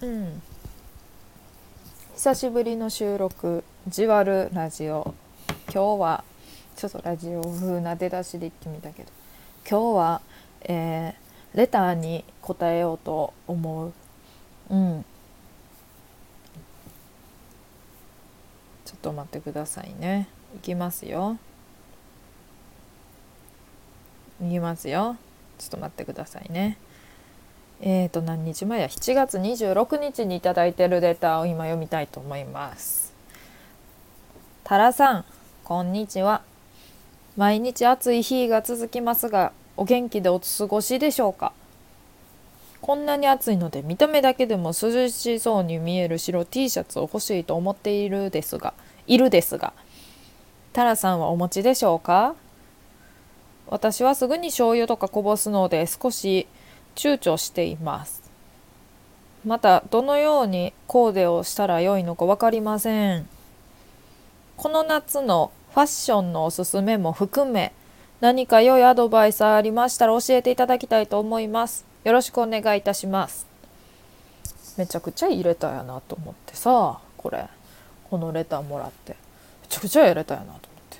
うん。久しぶりの収録「じわるラジオ」今日はちょっとラジオ風な出だしで言ってみたけど。今日は、えー、レターに答えようと思う。うん。ちょっと待ってくださいね。いきますよ。いきますよ。ちょっと待ってくださいね。えーと何日前や？7月26日に頂いてるレターを今読みたいと思います。タラさんこんにちは。毎日暑い日が続きますがお元気でお過ごしでしょうか？こんなに暑いので見た目だけでも涼しそうに見える白 T シャツを欲しいと思っているですがいるですがタラさんはお持ちでしょうか？私はすぐに醤油とかこぼすので少し躊躇しています。またどのようにコーデをしたらよいのか分かりません。この夏のファッションのおすすめも含め何か良いアドバイスありましたら教えていただきたいと思います。よろしくお願いいたします。めちゃくちゃいいレターやなと思ってさこれ。このレターもらって。めちゃくちゃいいレターやなと思って。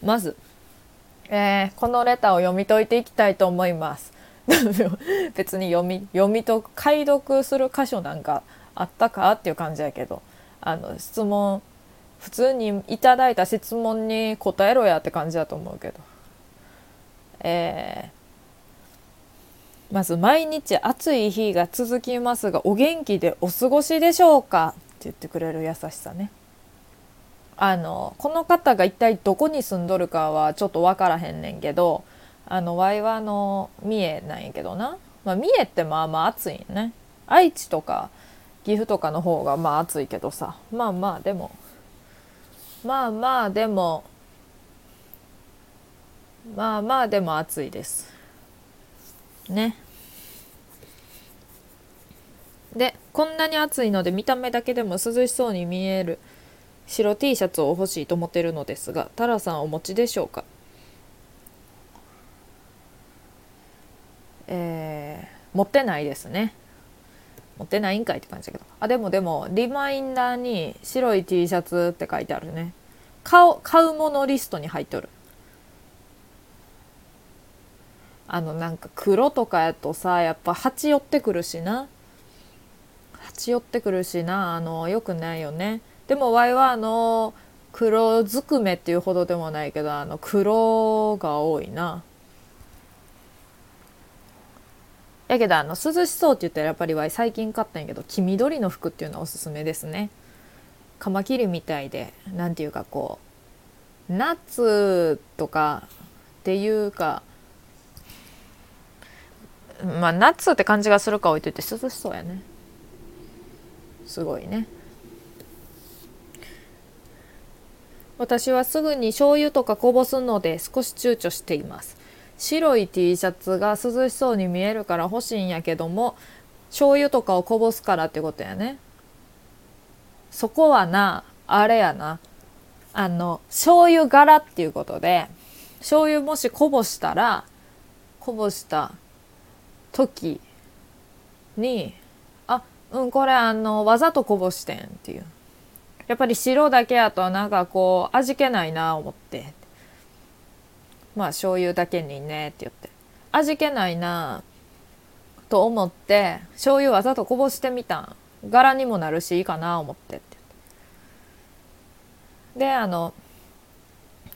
まずえー、このレターを読み解いていきたいと思います。別に読み読み解く解読する箇所なんかあったかっていう感じやけどあの質問普通にいただいた質問に答えろやって感じだと思うけどえー、まず毎日暑い日が続きますがお元気でお過ごしでしょうかって言ってくれる優しさね。あのこの方が一体どこに住んどるかはちょっと分からへんねんけどあのワイはの三重なんやけどな、まあ、三重ってまあまあ暑いんね。愛知とか岐阜とかの方がまあ暑いけどさ。まあまあでもまあまあでもまあまあでも暑いです。ね。でこんなに暑いので見た目だけでも涼しそうに見える白 T シャツを欲しいと思ってるのですがタラさんお持ちでしょうか？えー、持ってないですね。持ってないんかいって感じだけど。あでもでもリマインダーに白い T シャツって書いてあるね。買う買うものリストに入っとる。あのなんか黒とかやとさやっぱ蜂寄ってくるしな。蜂寄ってくるしな。あのよくないよね。でもワイはあの黒ずくめっていうほどでもないけどあの黒が多いな。やけどあの涼しそうって言ったらやっぱりワイ最近買ったんやけど黄緑の服っていうのはおすすめですね。カマキリみたいで何ていうかこう夏とかっていうかまあ夏って感じがするか置いといて涼しそうやねすごいね。私はすぐに醤油とかこぼすので少し躊躇しています白い T シャツが涼しそうに見えるから欲しいんやけども醤油とかをこぼすからってことやね。そこはなあれやな。あの醤油柄っていうことで醤油もしこぼしたらこぼした時にあうんこれあのわざとこぼしてんっていう。やっぱり白だけやとなんかこう味気ないな思って。まあ醤油だけにねって言って。味気ないなと思って醤油わざとこぼしてみたん。柄にもなるしいいかな思ってって。であの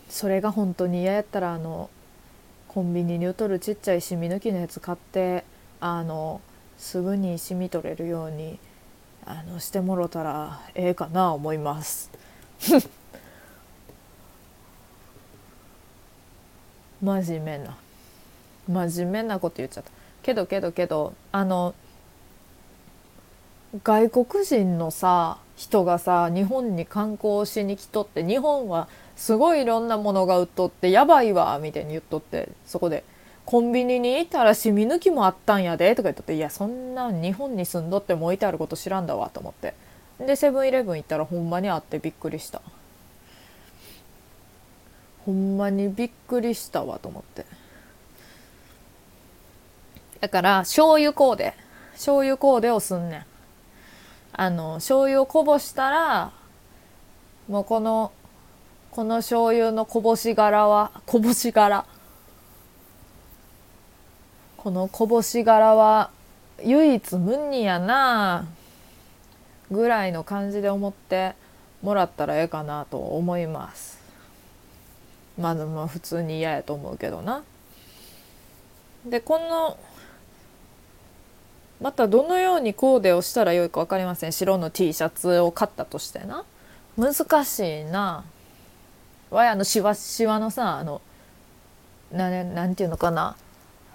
それが本当に嫌やったらあのコンビニに売っとるちっちゃいシミ抜きのやつ買ってあのすぐにシミ取れるようにあのしてもろたらええかな思います。真面目な。真面目なこと言っちゃった。けどけどけどあの外国人のさ人がさ日本に観光しに来とって日本はすごいいろんなものが売っとってやばいわみたいに言っとってそこで。コンビニに行ったら染み抜きもあったんやでとか言っとっていやそんな日本に住んどっても置いてあること知らんだわと思って。でセブンイレブン行ったらほんまにあってびっくりした。ほんまにびっくりしたわと思って。だから醤油コーデ。醤油コーデをすんねん。あの醤油をこぼしたらもうこのこの醤油のこぼし柄はこぼし柄このこぼし柄は唯一無二やなぐらいの感じで思ってもらったらええかなと思います。まずまあ普通に嫌やと思うけどな。でこのまたどのようにコーデをしたらよいか分かりません。白の T シャツを買ったとしてな。難しいな。わいあのしわしわのさあのななんていうのかな。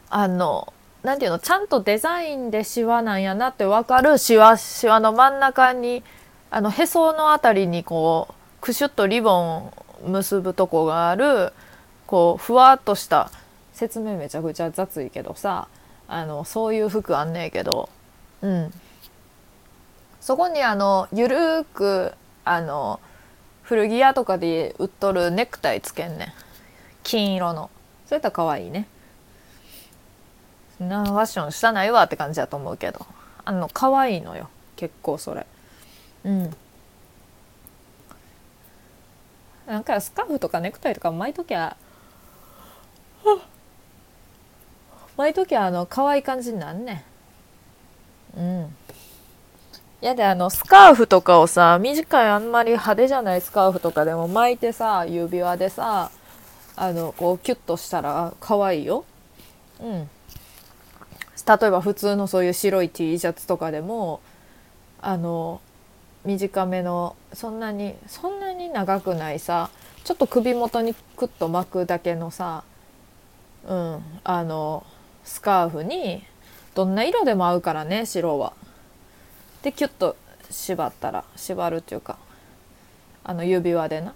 あのなんていうの？ちゃんとデザインでしわなんやなって分かる。しわしわの真ん中にあのへその辺りにこうクシュッとリボン結ぶとこがあるこうふわっとした説明めちゃくちゃ雑いけどさあのそういう服あんねえけどうん。そこにあのゆるーくあの古着屋とかで売っとるネクタイつけんねん。金色の。そういったら可愛いね。なファッションしたないわって感じだと思うけど。あの可愛いのよ。結構それ。うん。なんかスカーフとかネクタイとか巻いときゃ巻いときゃあの可愛い感じになんねん。うん。いやであのスカーフとかをさ短いあんまり派手じゃないスカーフとかでも巻いてさ指輪でさあのこうキュッとしたら可愛いよ。うん。例えば普通のそういう白い T シャツとかでもあの短めのそんなにそんなに長くないさちょっと首元にクッと巻くだけのさうんあのスカーフにどんな色でも合うからね白は。でキュッと縛ったら縛るっていうかあの指輪でな。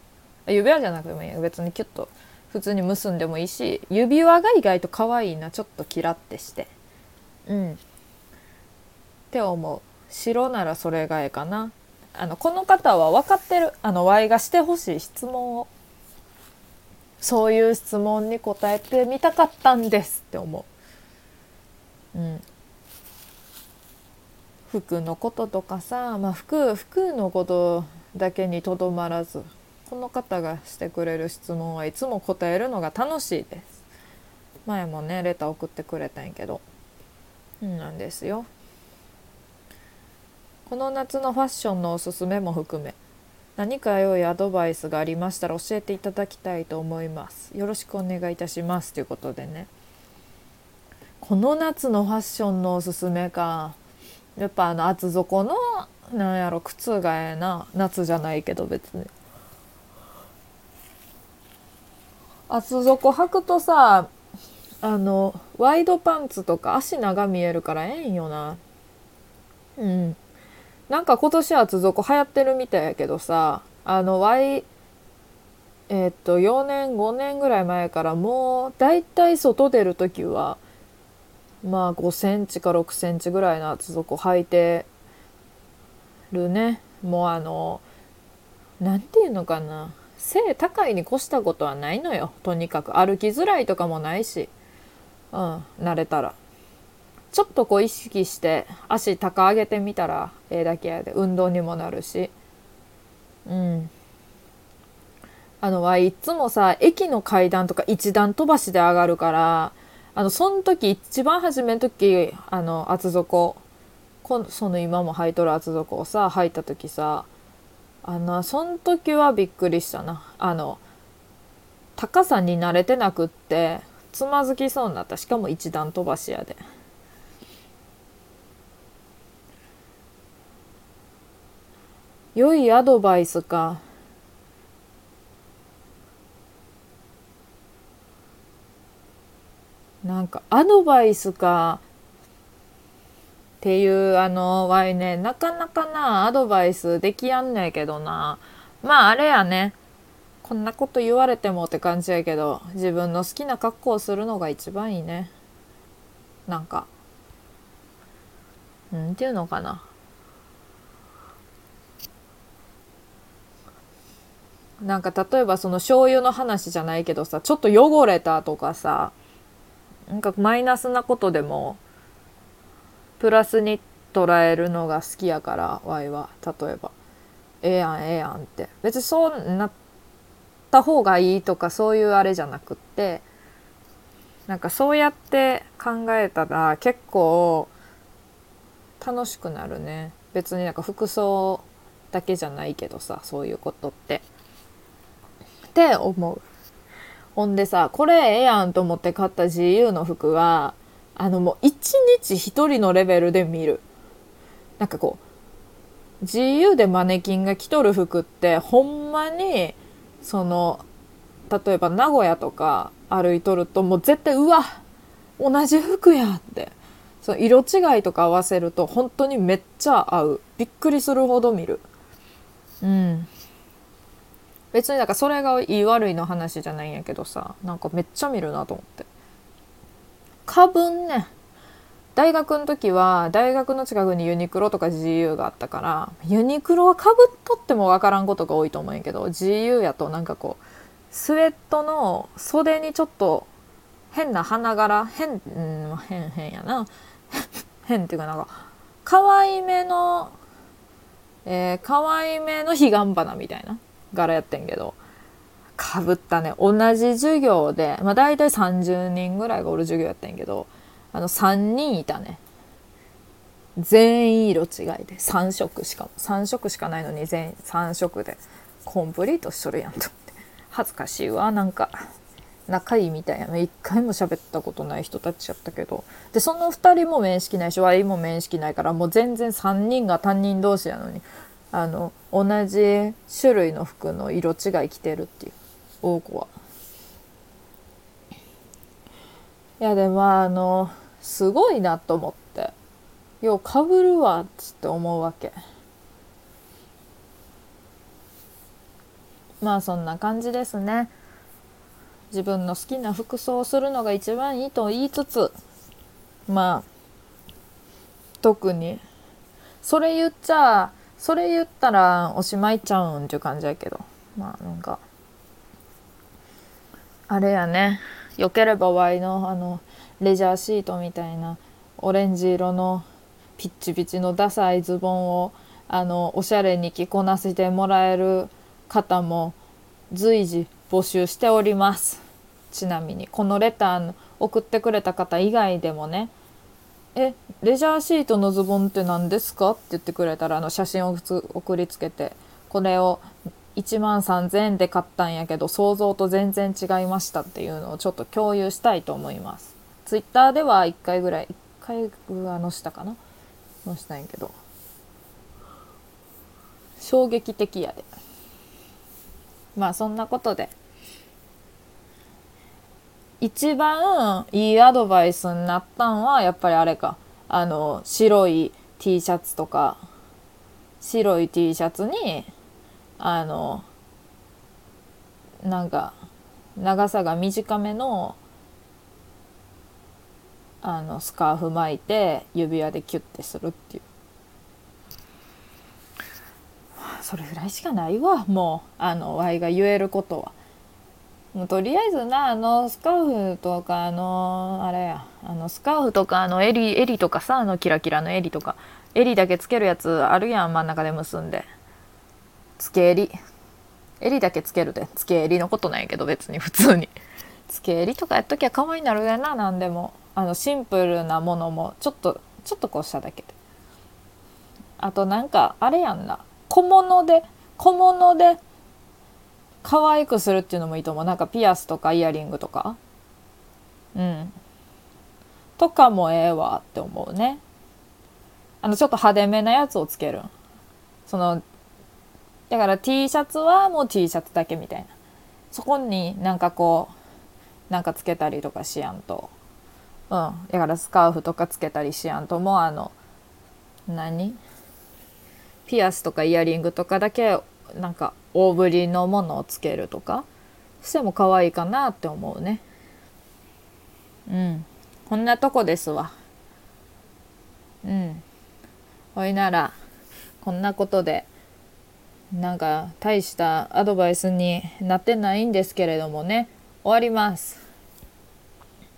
指輪じゃなくてもいいや。別にキュッと普通に結んでもいいし指輪が意外と可愛いなちょっとキラってして。うん。って思う。白ならそれがええかな。あのこの方は分かってるあの Y がしてほしい質問を。そういう質問に答えてみたかったんですって思う。うん。服のこととかさ、まあ、服服のことだけにとどまらずこの方がしてくれる質問はいつも答えるのが楽しいです。前もねレター送ってくれたんやけど。うんなんですよ。この夏のファッションのおすすめも含め何か良いアドバイスがありましたら教えていただきたいと思います。よろしくお願いいたします。ということでね。この夏のファッションのおすすめか。やっぱあの厚底のなんやろ靴がええな。夏じゃないけど別に。厚底履くとさあのワイドパンツとか足長見えるからええんよな。うん。なんか今年厚底流行ってるみたいやけどさあの Y え、っと4年5年ぐらい前からもうだいたい外出る時はまあ5センチか6センチぐらいの厚底履いてるね。もうあの何て言うのかな。背高いに越したことはないのよ。とにかく。歩きづらいとかもないし。うん慣れたら。ちょっとこう意識して足高上げてみたらええだけやで運動にもなるし。うん。あのはいつもさ駅の階段とか一段飛ばしで上がるからあのその時一番初めの時あの厚底こその今も履いとる厚底をさ履いた時さあのその時はびっくりしたな。あの高さに慣れてなくってつまずきそうになった。しかも一段飛ばしやで。良いアドバイスか。なんかアドバイスか。っていうあのわいね。なかなかなアドバイスできやんねえけどな。まああれやね。こんなこと言われてもって感じやけど自分の好きな格好をするのが一番いいね。なんか。なんっていうのかな。なんか例えばその醤油の話じゃないけどさちょっと汚れたとかさなんかマイナスなことでもプラスに捉えるのが好きやからワイは例えば「ええやんええやん」って。別にそうなった方がいいとかそういうあれじゃなくってなんかそうやって考えたら結構楽しくなるね。別になんか服装だけじゃないけどさそういうことって。って思う。ほんでさこれええやんと思って買った GU の服はあのもう一日一人のレベルで見る。なんかこう GU でマネキンが着とる服ってほんまにその例えば名古屋とか歩いとるともう絶対うわ同じ服やってその色違いとか合わせると本当にめっちゃ合うびっくりするほど見るうん別になんかそれがいい悪いの話じゃないんやけどさなんかめっちゃ見るなと思って。花粉ね。大学の時は大学の近くにユニクロとか GU があったからユニクロはかぶっとっても分からんことが多いと思うんやけど GU やとなんかこうスウェットの袖にちょっと変な花柄変うん変変やな。変っていうかなんか可愛めのえー、可愛めの彼岸花みたいな。柄やってんけどかぶったね。同じ授業でまあ大体30人ぐらいがおる授業やってんけどあの3人いたね。全員色違いで3色しかも。3色しかないのに全員3色でコンプリートしとるやんと思って。恥ずかしいわ。なんか仲いいみたいな。一回も喋ったことない人たちやったけど。でその2人も面識ないし Y も面識ないからもう全然3人が担任同士やのにあの同じ種類の服の色違い着てるっていう。大子は。いやでもあのすごいなと思って。ようかぶるわっつって思うわけ。まあそんな感じですね。自分の好きな服装をするのが一番いいと言いつつまあ特にそれ言っちゃそれ言ったらおしまいちゃうんっていう感じやけど。まあなんか。あれやね。よければワイのあのレジャーシートみたいなオレンジ色のピッチピチのダサいズボンをあのおしゃれに着こなせてもらえる方も随時募集しております。ちなみにこのレターの送ってくれた方以外でもねえレジャーシートのズボンって何ですか?」って言ってくれたらあの写真を送りつけて。これを1万3,000円で買ったんやけど想像と全然違いましたっていうのをちょっと共有したいと思います。ツイッターでは1回ぐらい1回は載したかな？載したんやけど。衝撃的やで。まあそんなことで。一番いいアドバイスになったんはやっぱりあれか。あの白い T シャツとか。白い T シャツにあのなんか長さが短めのあのスカーフ巻いて指輪でキュッてするっていう。それぐらいしかないわもう。あのワイが言えることは。もうとりあえずなあのスカーフとかあのあれやあのスカーフとかあの襟襟とかさあのキラキラの襟とか襟だけつけるやつあるやん。真ん中で結んで。つけ襟。襟だけつけるでつけ襟のことなんやけど別に普通に。つけ襟とかやっときゃ可愛いなるやな何でも。あのシンプルなものもちょっとちょっとこうしただけで。あとなんかあれやんな。小物で小物で可愛くするっていうのもいいと思う。なんかピアスとかイヤリングとか。うん。とかもええわって思うね。あのちょっと派手めなやつをつける。そのだから T シャツはもう T シャツだけみたいな。そこになんかこうなんかつけたりとかしやんと。うん。だからスカーフとかつけたりしやんともうあの何？ピアスとかイヤリングとかだけなんか大ぶりのものをつけるとかしても可愛いかなって思うね。うん。こんなとこですわ。うん。ほいならこんなことでなんか大したアドバイスになってないんですけれどもね。終わります。